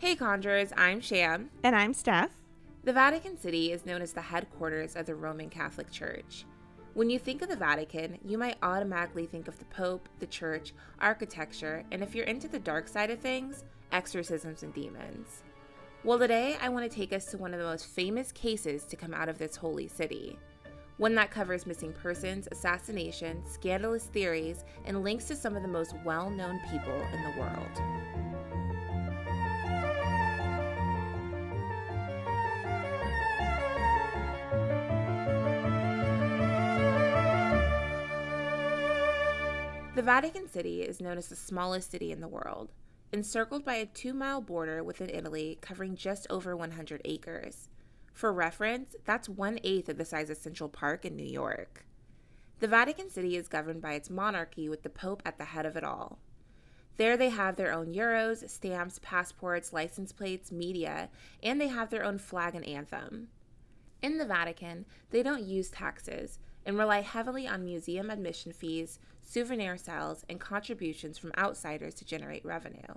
Hey Conjurers, I'm Sham. And I'm Steph. The Vatican City is known as the headquarters of the Roman Catholic Church. When you think of the Vatican, you might automatically think of the Pope, the Church, architecture, and if you're into the dark side of things, exorcisms and demons. Well, today I want to take us to one of the most famous cases to come out of this holy city. One that covers missing persons, assassinations, scandalous theories, and links to some of the most well known people in the world. The Vatican City is known as the smallest city in the world, encircled by a two mile border within Italy covering just over 100 acres. For reference, that's one eighth of the size of Central Park in New York. The Vatican City is governed by its monarchy with the Pope at the head of it all. There they have their own euros, stamps, passports, license plates, media, and they have their own flag and anthem. In the Vatican, they don't use taxes and rely heavily on museum admission fees, souvenir sales, and contributions from outsiders to generate revenue.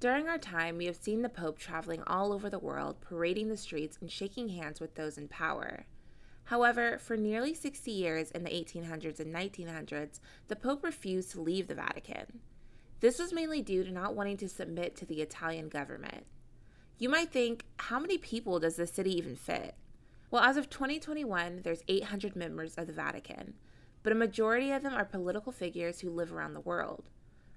During our time, we have seen the Pope traveling all over the world, parading the streets and shaking hands with those in power. However, for nearly 60 years in the 1800s and 1900s, the Pope refused to leave the Vatican. This was mainly due to not wanting to submit to the Italian government. You might think, how many people does the city even fit? Well, as of 2021, there's 800 members of the Vatican, but a majority of them are political figures who live around the world.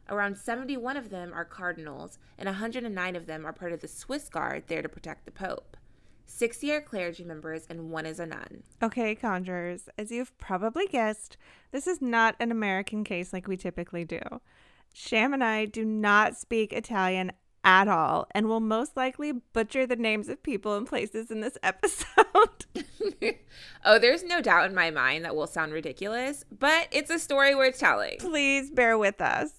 Around 71 of them are cardinals, and 109 of them are part of the Swiss Guard there to protect the Pope. 60 are clergy members, and one is a nun. Okay, conjurers, as you've probably guessed, this is not an American case like we typically do. Sham and I do not speak Italian at all and will most likely butcher the names of people and places in this episode. oh, there's no doubt in my mind that we'll sound ridiculous, but it's a story worth telling. Please bear with us.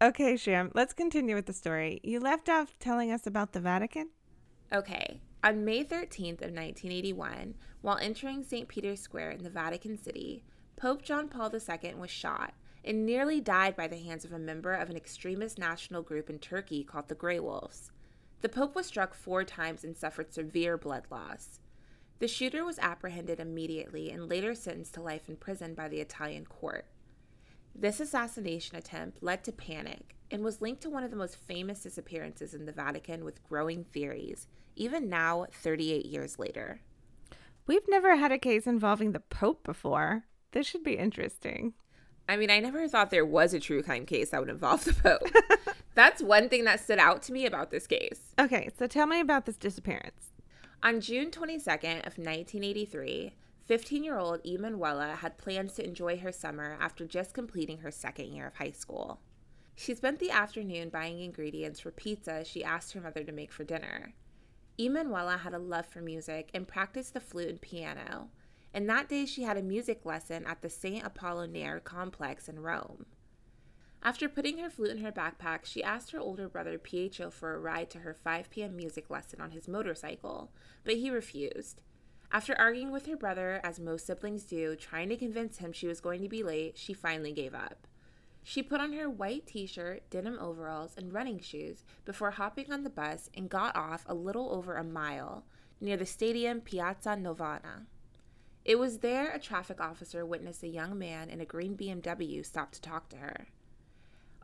Okay, Sham, let's continue with the story. You left off telling us about the Vatican? Okay. On May 13th of 1981, while entering St. Peter's Square in the Vatican City, Pope John Paul II was shot and nearly died by the hands of a member of an extremist national group in Turkey called the Grey Wolves. The Pope was struck four times and suffered severe blood loss. The shooter was apprehended immediately and later sentenced to life in prison by the Italian court. This assassination attempt led to panic and was linked to one of the most famous disappearances in the Vatican with growing theories, even now, 38 years later. We've never had a case involving the Pope before. This should be interesting. I mean, I never thought there was a true crime case that would involve the Pope. That's one thing that stood out to me about this case. Okay, so tell me about this disappearance. On June 22nd of 1983, 15-year-old Emanuela had plans to enjoy her summer after just completing her second year of high school. She spent the afternoon buying ingredients for pizza she asked her mother to make for dinner. Emanuela had a love for music and practiced the flute and piano, and that day she had a music lesson at the St. Apollinaire complex in Rome. After putting her flute in her backpack, she asked her older brother Pietro for a ride to her 5 p.m. music lesson on his motorcycle, but he refused. After arguing with her brother, as most siblings do, trying to convince him she was going to be late, she finally gave up. She put on her white t shirt, denim overalls, and running shoes before hopping on the bus and got off a little over a mile near the stadium Piazza Navona. It was there a traffic officer witnessed a young man in a green BMW stop to talk to her.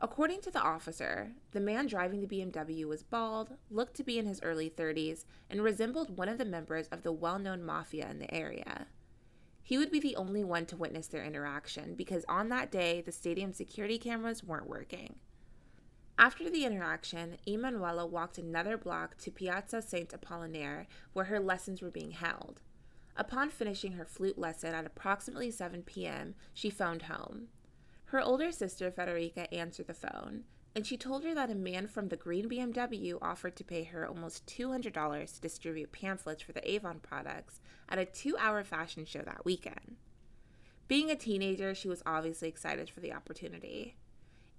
According to the officer, the man driving the BMW was bald, looked to be in his early 30s, and resembled one of the members of the well known mafia in the area. He would be the only one to witness their interaction because on that day the stadium security cameras weren't working. After the interaction, Emanuela walked another block to Piazza St. Apollinaire where her lessons were being held. Upon finishing her flute lesson at approximately 7 p.m., she phoned home. Her older sister, Federica, answered the phone, and she told her that a man from the green BMW offered to pay her almost $200 to distribute pamphlets for the Avon products at a two hour fashion show that weekend. Being a teenager, she was obviously excited for the opportunity.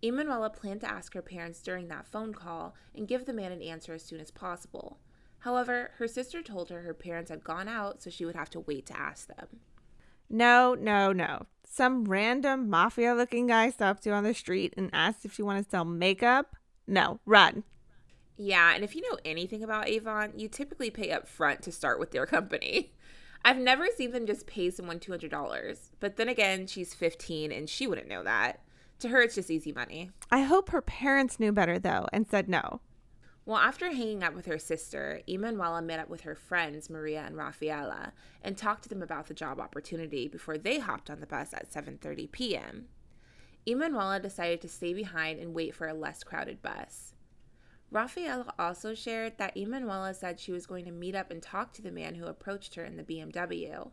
Emanuela planned to ask her parents during that phone call and give the man an answer as soon as possible, However, her sister told her her parents had gone out, so she would have to wait to ask them. No, no, no. Some random mafia looking guy stopped you on the street and asked if you want to sell makeup? No, run. Yeah, and if you know anything about Avon, you typically pay up front to start with their company. I've never seen them just pay someone $200. But then again, she's 15 and she wouldn't know that. To her, it's just easy money. I hope her parents knew better, though, and said no. Well, after hanging out with her sister, Emanuela met up with her friends Maria and Rafaela and talked to them about the job opportunity before they hopped on the bus at 7:30 p.m. Emanuela decided to stay behind and wait for a less crowded bus. Rafaela also shared that Emanuela said she was going to meet up and talk to the man who approached her in the BMW.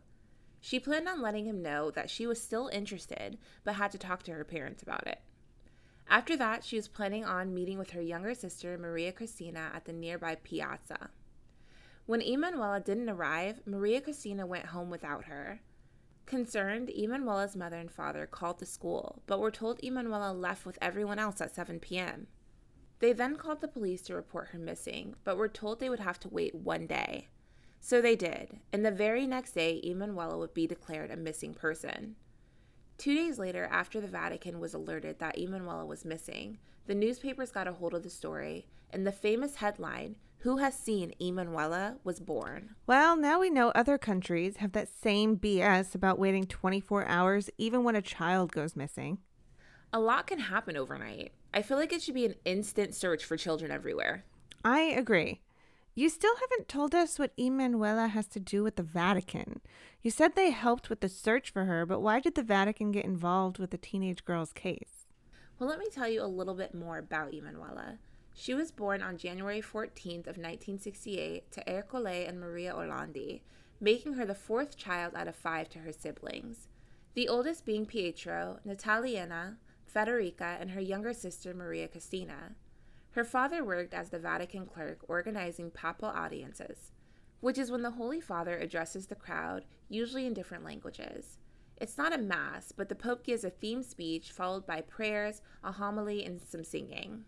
She planned on letting him know that she was still interested, but had to talk to her parents about it. After that, she was planning on meeting with her younger sister, Maria Cristina, at the nearby piazza. When Emanuela didn't arrive, Maria Cristina went home without her. Concerned, Emanuela's mother and father called the school, but were told Emanuela left with everyone else at 7 p.m. They then called the police to report her missing, but were told they would have to wait one day. So they did, and the very next day, Emanuela would be declared a missing person. Two days later, after the Vatican was alerted that Emanuela was missing, the newspapers got a hold of the story, and the famous headline, Who Has Seen Emanuela, was born. Well, now we know other countries have that same BS about waiting 24 hours even when a child goes missing. A lot can happen overnight. I feel like it should be an instant search for children everywhere. I agree. You still haven't told us what Emanuela has to do with the Vatican. You said they helped with the search for her, but why did the Vatican get involved with the teenage girl's case? Well, let me tell you a little bit more about Emanuela. She was born on January 14th of 1968 to Ercole and Maria Orlandi, making her the fourth child out of five to her siblings. The oldest being Pietro, Nataliana, Federica, and her younger sister Maria Cristina. Her father worked as the Vatican clerk organizing papal audiences, which is when the Holy Father addresses the crowd, usually in different languages. It's not a mass, but the Pope gives a themed speech followed by prayers, a homily, and some singing.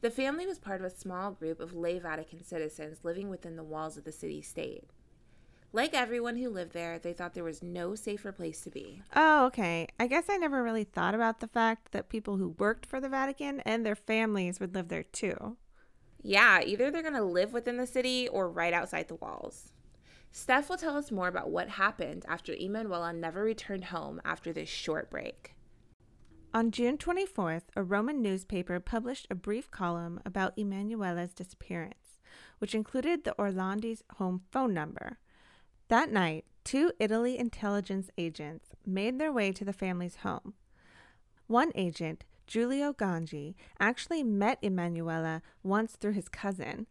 The family was part of a small group of lay Vatican citizens living within the walls of the city state. Like everyone who lived there, they thought there was no safer place to be. Oh, okay. I guess I never really thought about the fact that people who worked for the Vatican and their families would live there too. Yeah, either they're going to live within the city or right outside the walls. Steph will tell us more about what happened after Emanuela never returned home after this short break. On June 24th, a Roman newspaper published a brief column about Emanuela's disappearance, which included the Orlandi's home phone number. That night, two Italy intelligence agents made their way to the family's home. One agent, Giulio Gangi, actually met Emanuela once through his cousin.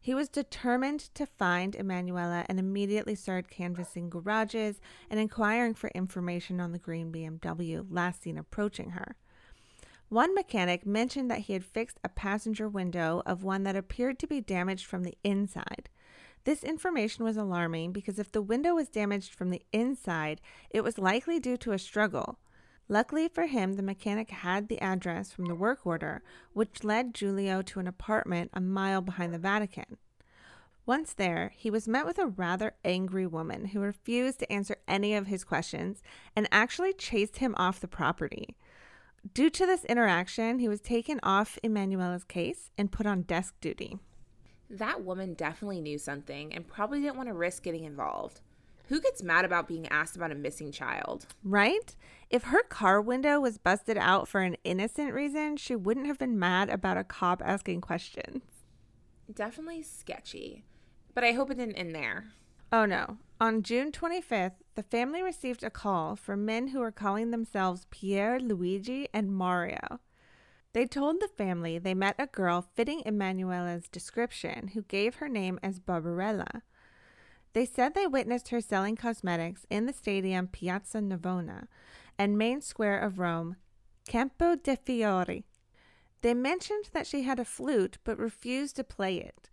He was determined to find Emanuela and immediately started canvassing garages and inquiring for information on the green BMW last seen approaching her. One mechanic mentioned that he had fixed a passenger window of one that appeared to be damaged from the inside. This information was alarming because if the window was damaged from the inside, it was likely due to a struggle. Luckily for him, the mechanic had the address from the work order, which led Giulio to an apartment a mile behind the Vatican. Once there, he was met with a rather angry woman who refused to answer any of his questions and actually chased him off the property. Due to this interaction, he was taken off Emanuela's case and put on desk duty. That woman definitely knew something and probably didn't want to risk getting involved. Who gets mad about being asked about a missing child? Right? If her car window was busted out for an innocent reason, she wouldn't have been mad about a cop asking questions. Definitely sketchy. But I hope it didn't end there. Oh no. On June 25th, the family received a call from men who were calling themselves Pierre, Luigi, and Mario. They told the family they met a girl fitting Emanuela's description who gave her name as Barbarella. They said they witnessed her selling cosmetics in the stadium Piazza Navona and main square of Rome, Campo de' Fiori. They mentioned that she had a flute but refused to play it.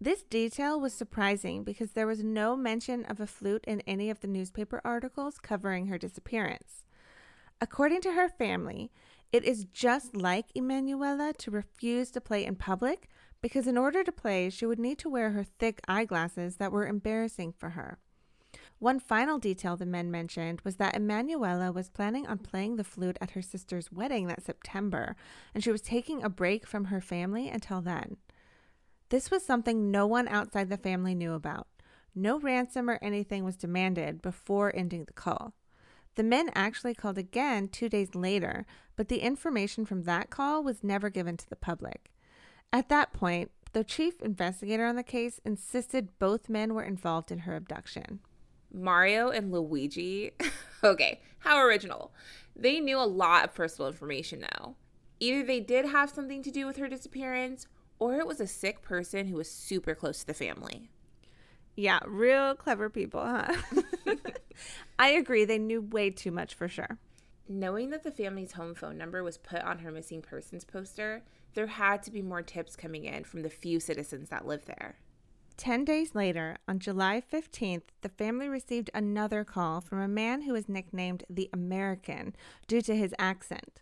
This detail was surprising because there was no mention of a flute in any of the newspaper articles covering her disappearance. According to her family, it is just like Emanuela to refuse to play in public because in order to play, she would need to wear her thick eyeglasses that were embarrassing for her. One final detail the men mentioned was that Emanuela was planning on playing the flute at her sister's wedding that September, and she was taking a break from her family until then. This was something no one outside the family knew about. No ransom or anything was demanded before ending the call. The men actually called again two days later, but the information from that call was never given to the public. At that point, the chief investigator on the case insisted both men were involved in her abduction. Mario and Luigi. okay, how original. They knew a lot of personal information now. Either they did have something to do with her disappearance, or it was a sick person who was super close to the family. Yeah, real clever people, huh? I agree, they knew way too much for sure. Knowing that the family's home phone number was put on her missing persons poster, there had to be more tips coming in from the few citizens that live there. Ten days later, on July 15th, the family received another call from a man who was nicknamed the American due to his accent.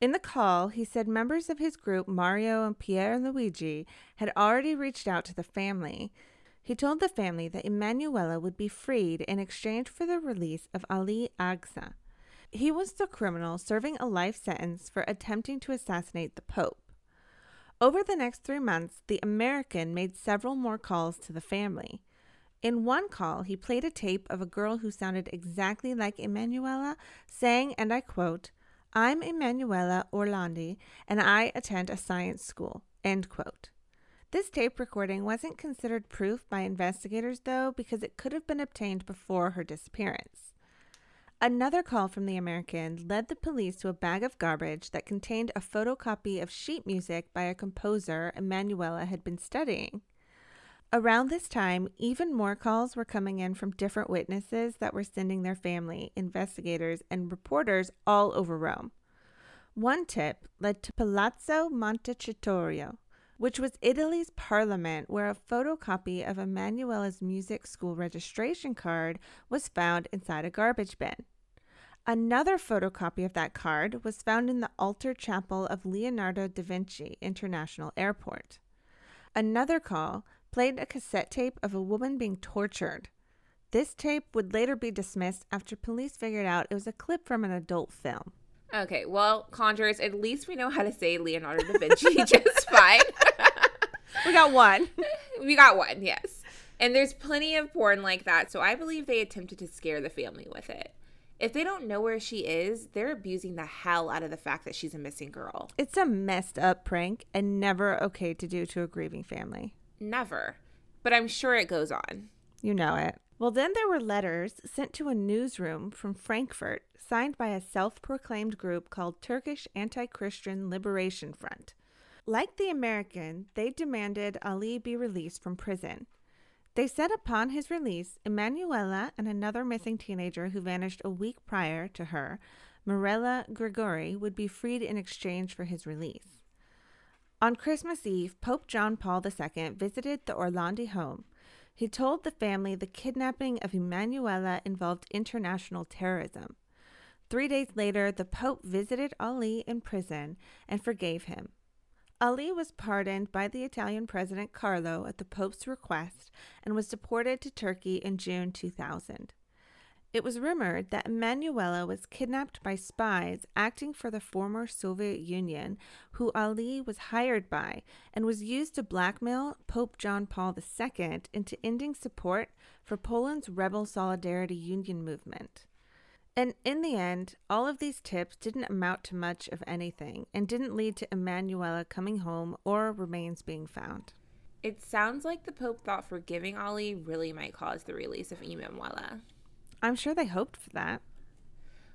In the call, he said members of his group, Mario and Pierre and Luigi, had already reached out to the family. He told the family that Emanuela would be freed in exchange for the release of Ali Agca. He was the criminal serving a life sentence for attempting to assassinate the Pope. Over the next three months, the American made several more calls to the family. In one call, he played a tape of a girl who sounded exactly like Emanuela, saying, and I quote, I'm Emanuela Orlandi, and I attend a science school. End quote. This tape recording wasn't considered proof by investigators, though, because it could have been obtained before her disappearance. Another call from the American led the police to a bag of garbage that contained a photocopy of sheet music by a composer Emanuela had been studying. Around this time, even more calls were coming in from different witnesses that were sending their family, investigators, and reporters all over Rome. One tip led to Palazzo Montecitorio, which was Italy's parliament, where a photocopy of Emanuela's music school registration card was found inside a garbage bin. Another photocopy of that card was found in the altar chapel of Leonardo da Vinci International Airport. Another call played a cassette tape of a woman being tortured. This tape would later be dismissed after police figured out it was a clip from an adult film. Okay, well, Conjurers, at least we know how to say Leonardo da Vinci just fine. we got one. we got one, yes. And there's plenty of porn like that, so I believe they attempted to scare the family with it. If they don't know where she is, they're abusing the hell out of the fact that she's a missing girl. It's a messed up prank and never okay to do to a grieving family. Never. But I'm sure it goes on. You know it. Well, then there were letters sent to a newsroom from Frankfurt signed by a self proclaimed group called Turkish Anti Christian Liberation Front. Like the American, they demanded Ali be released from prison. They said upon his release, Emanuela and another missing teenager who vanished a week prior to her, Mirella Gregori, would be freed in exchange for his release. On Christmas Eve, Pope John Paul II visited the Orlandi home. He told the family the kidnapping of Emanuela involved international terrorism. Three days later, the Pope visited Ali in prison and forgave him. Ali was pardoned by the Italian President Carlo at the Pope's request and was deported to Turkey in June 2000. It was rumored that Emanuela was kidnapped by spies acting for the former Soviet Union, who Ali was hired by, and was used to blackmail Pope John Paul II into ending support for Poland's rebel Solidarity Union movement. And in the end, all of these tips didn't amount to much of anything and didn't lead to Emanuela coming home or remains being found. It sounds like the Pope thought forgiving Ali really might cause the release of Emanuela. I'm sure they hoped for that.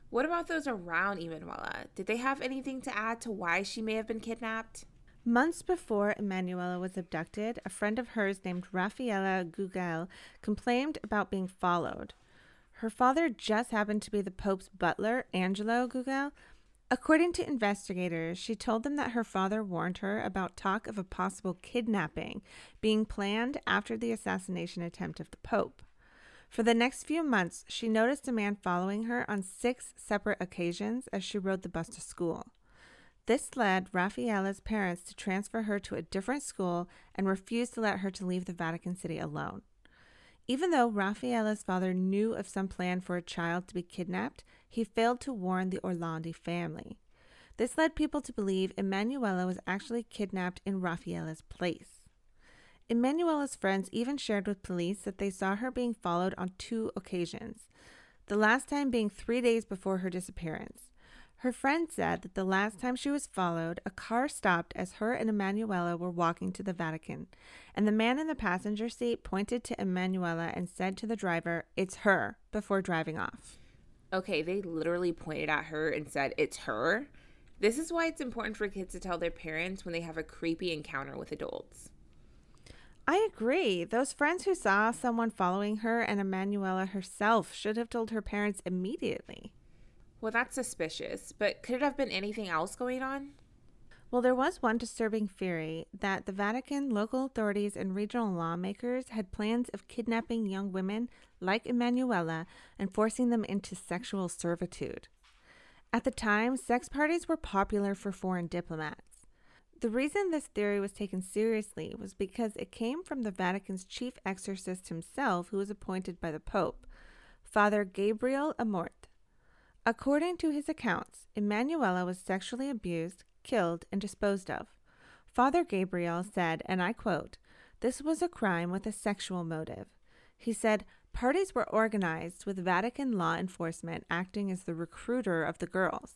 What about those around Emanuela? Did they have anything to add to why she may have been kidnapped? Months before Emanuela was abducted, a friend of hers named Raffaella Gugel complained about being followed. Her father just happened to be the Pope's butler, Angelo Gugel. According to investigators, she told them that her father warned her about talk of a possible kidnapping being planned after the assassination attempt of the Pope. For the next few months, she noticed a man following her on six separate occasions as she rode the bus to school. This led Raffaella's parents to transfer her to a different school and refuse to let her to leave the Vatican City alone. Even though Raffaella's father knew of some plan for a child to be kidnapped, he failed to warn the Orlandi family. This led people to believe Emanuela was actually kidnapped in Raffaella's place. Emanuela's friends even shared with police that they saw her being followed on two occasions, the last time being three days before her disappearance. Her friend said that the last time she was followed, a car stopped as her and Emanuela were walking to the Vatican, and the man in the passenger seat pointed to Emanuela and said to the driver, It's her, before driving off. Okay, they literally pointed at her and said, It's her. This is why it's important for kids to tell their parents when they have a creepy encounter with adults. I agree. Those friends who saw someone following her and Emanuela herself should have told her parents immediately. Well, that's suspicious, but could it have been anything else going on? Well, there was one disturbing theory that the Vatican, local authorities, and regional lawmakers had plans of kidnapping young women like Emanuela and forcing them into sexual servitude. At the time, sex parties were popular for foreign diplomats. The reason this theory was taken seriously was because it came from the Vatican's chief exorcist himself, who was appointed by the Pope, Father Gabriel Amorth. According to his accounts, Emanuela was sexually abused, killed, and disposed of. Father Gabriel said, and I quote, This was a crime with a sexual motive. He said, Parties were organized with Vatican law enforcement acting as the recruiter of the girls.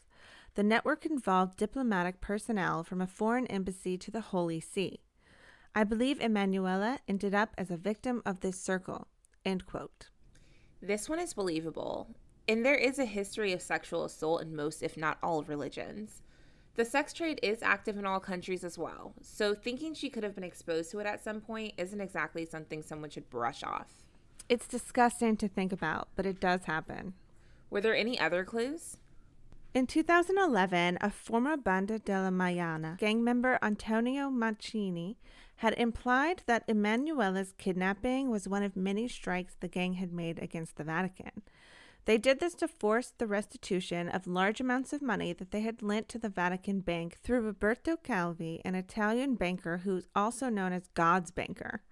The network involved diplomatic personnel from a foreign embassy to the Holy See. I believe Emanuela ended up as a victim of this circle. End quote. This one is believable. And there is a history of sexual assault in most, if not all, religions. The sex trade is active in all countries as well, so thinking she could have been exposed to it at some point isn't exactly something someone should brush off. It's disgusting to think about, but it does happen. Were there any other clues? In 2011, a former Banda della Magliana gang member Antonio Mancini had implied that Emanuela's kidnapping was one of many strikes the gang had made against the Vatican. They did this to force the restitution of large amounts of money that they had lent to the Vatican Bank through Roberto Calvi, an Italian banker who's also known as God's banker.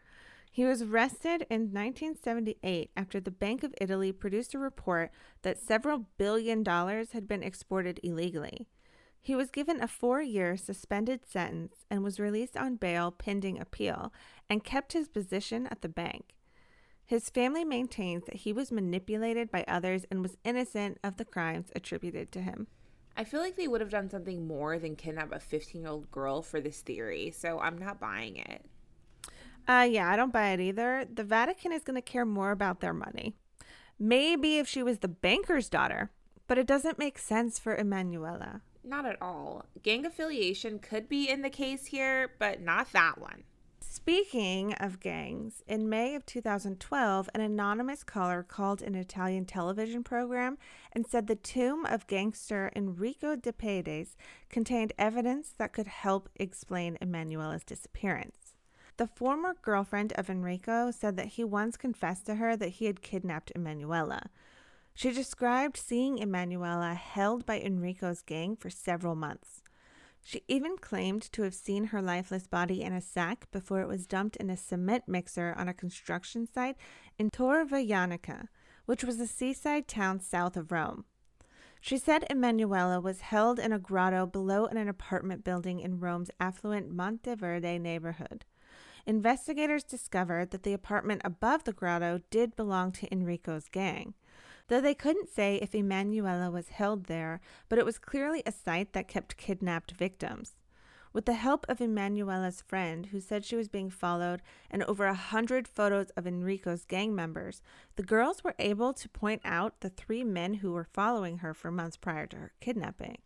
He was arrested in 1978 after the Bank of Italy produced a report that several billion dollars had been exported illegally. He was given a four year suspended sentence and was released on bail pending appeal and kept his position at the bank. His family maintains that he was manipulated by others and was innocent of the crimes attributed to him. I feel like they would have done something more than kidnap a 15 year old girl for this theory, so I'm not buying it. Uh, yeah, I don't buy it either. The Vatican is going to care more about their money. Maybe if she was the banker's daughter, but it doesn't make sense for Emanuela. Not at all. Gang affiliation could be in the case here, but not that one. Speaking of gangs, in May of 2012, an anonymous caller called an Italian television program and said the tomb of gangster Enrico De Pedis contained evidence that could help explain Emanuela's disappearance. The former girlfriend of Enrico said that he once confessed to her that he had kidnapped Emanuela. She described seeing Emanuela held by Enrico's gang for several months. She even claimed to have seen her lifeless body in a sack before it was dumped in a cement mixer on a construction site in Torvaianica, which was a seaside town south of Rome. She said Emanuela was held in a grotto below in an apartment building in Rome's affluent Monteverde neighborhood. Investigators discovered that the apartment above the grotto did belong to Enrico's gang though they couldn't say if Emanuela was held there, but it was clearly a site that kept kidnapped victims. With the help of Emanuela's friend, who said she was being followed, and over a hundred photos of Enrico's gang members, the girls were able to point out the three men who were following her for months prior to her kidnapping.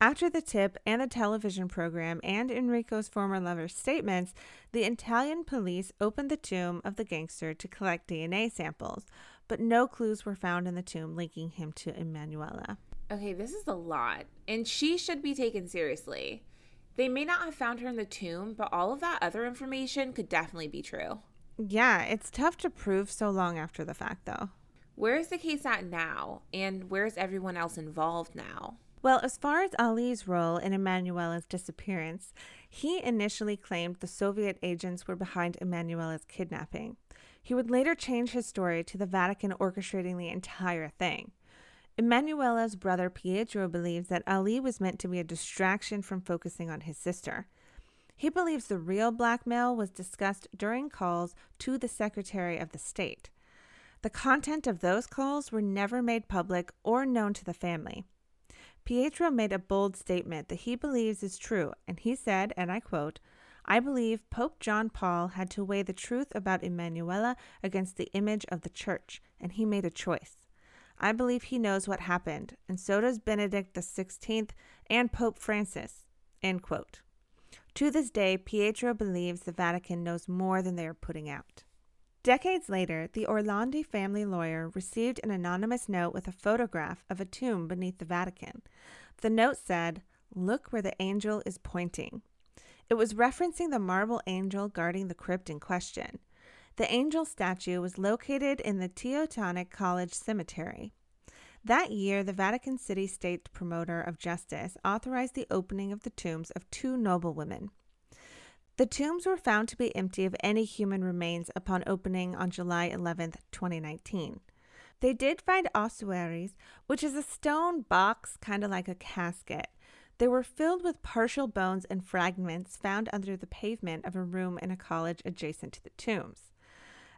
After the tip and the television program and Enrico's former lover's statements, the Italian police opened the tomb of the gangster to collect DNA samples, but no clues were found in the tomb linking him to Emanuela. Okay, this is a lot, and she should be taken seriously. They may not have found her in the tomb, but all of that other information could definitely be true. Yeah, it's tough to prove so long after the fact, though. Where is the case at now, and where's everyone else involved now? Well, as far as Ali's role in Emanuela's disappearance, he initially claimed the Soviet agents were behind Emanuela's kidnapping. He would later change his story to the Vatican orchestrating the entire thing. Emanuela's brother Pietro believes that Ali was meant to be a distraction from focusing on his sister. He believes the real blackmail was discussed during calls to the Secretary of the State. The content of those calls were never made public or known to the family. Pietro made a bold statement that he believes is true, and he said, and I quote, I believe Pope John Paul had to weigh the truth about Emanuela against the image of the church, and he made a choice. I believe he knows what happened, and so does Benedict XVI and Pope Francis. End quote. To this day, Pietro believes the Vatican knows more than they are putting out. Decades later, the Orlandi family lawyer received an anonymous note with a photograph of a tomb beneath the Vatican. The note said, Look where the angel is pointing. It was referencing the marble angel guarding the crypt in question. The angel statue was located in the Teutonic College Cemetery. That year, the Vatican City State Promoter of Justice authorized the opening of the tombs of two noblewomen. The tombs were found to be empty of any human remains upon opening on July 11, 2019. They did find ossuaries, which is a stone box kind of like a casket. They were filled with partial bones and fragments found under the pavement of a room in a college adjacent to the tombs.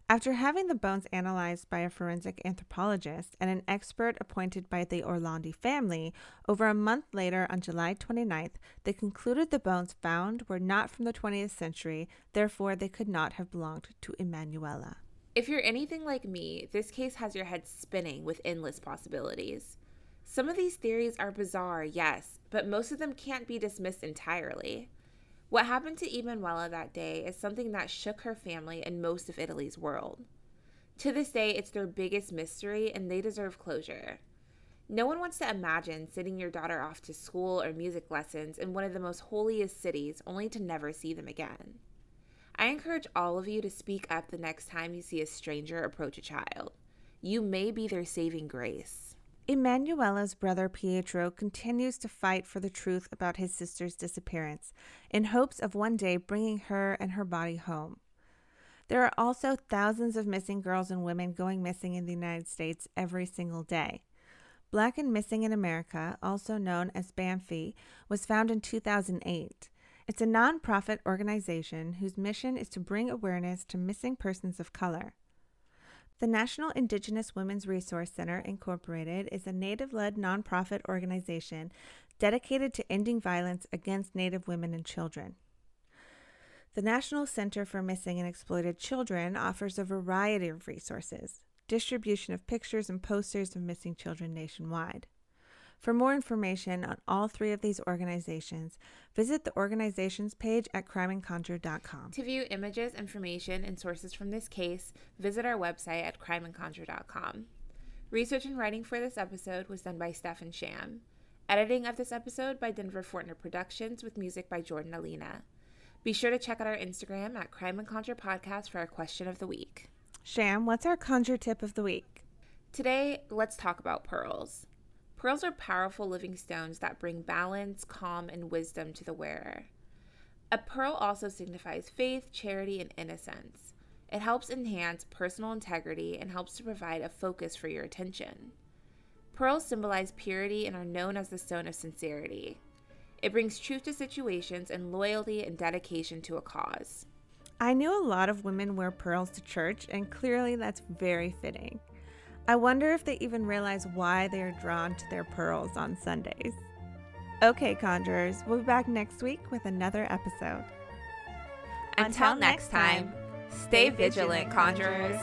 After having the bones analyzed by a forensic anthropologist and an expert appointed by the Orlandi family, over a month later on July 29th, they concluded the bones found were not from the 20th century, therefore, they could not have belonged to Emanuela. If you're anything like me, this case has your head spinning with endless possibilities. Some of these theories are bizarre, yes, but most of them can't be dismissed entirely. What happened to Emanuela that day is something that shook her family and most of Italy's world. To this day, it's their biggest mystery and they deserve closure. No one wants to imagine sending your daughter off to school or music lessons in one of the most holiest cities only to never see them again. I encourage all of you to speak up the next time you see a stranger approach a child. You may be their saving grace. Emanuela's brother Pietro continues to fight for the truth about his sister's disappearance in hopes of one day bringing her and her body home. There are also thousands of missing girls and women going missing in the United States every single day. Black and Missing in America, also known as BAMFI, was found in 2008. It's a nonprofit organization whose mission is to bring awareness to missing persons of color. The National Indigenous Women's Resource Center, Incorporated, is a Native led nonprofit organization dedicated to ending violence against Native women and children. The National Center for Missing and Exploited Children offers a variety of resources, distribution of pictures and posters of missing children nationwide. For more information on all three of these organizations, visit the organizations page at crimeandconjure.com. To view images, information, and sources from this case, visit our website at crimeandconjure.com. Research and writing for this episode was done by Steph and Sham. Editing of this episode by Denver Fortner Productions with music by Jordan Alina. Be sure to check out our Instagram at Crime and Conjure Podcast for our question of the week. Sham, what's our conjure tip of the week? Today, let's talk about pearls. Pearls are powerful living stones that bring balance, calm, and wisdom to the wearer. A pearl also signifies faith, charity, and innocence. It helps enhance personal integrity and helps to provide a focus for your attention. Pearls symbolize purity and are known as the stone of sincerity. It brings truth to situations and loyalty and dedication to a cause. I knew a lot of women wear pearls to church, and clearly that's very fitting. I wonder if they even realize why they are drawn to their pearls on Sundays. Okay, conjurers, we'll be back next week with another episode. Until next time, stay vigilant, conjurers.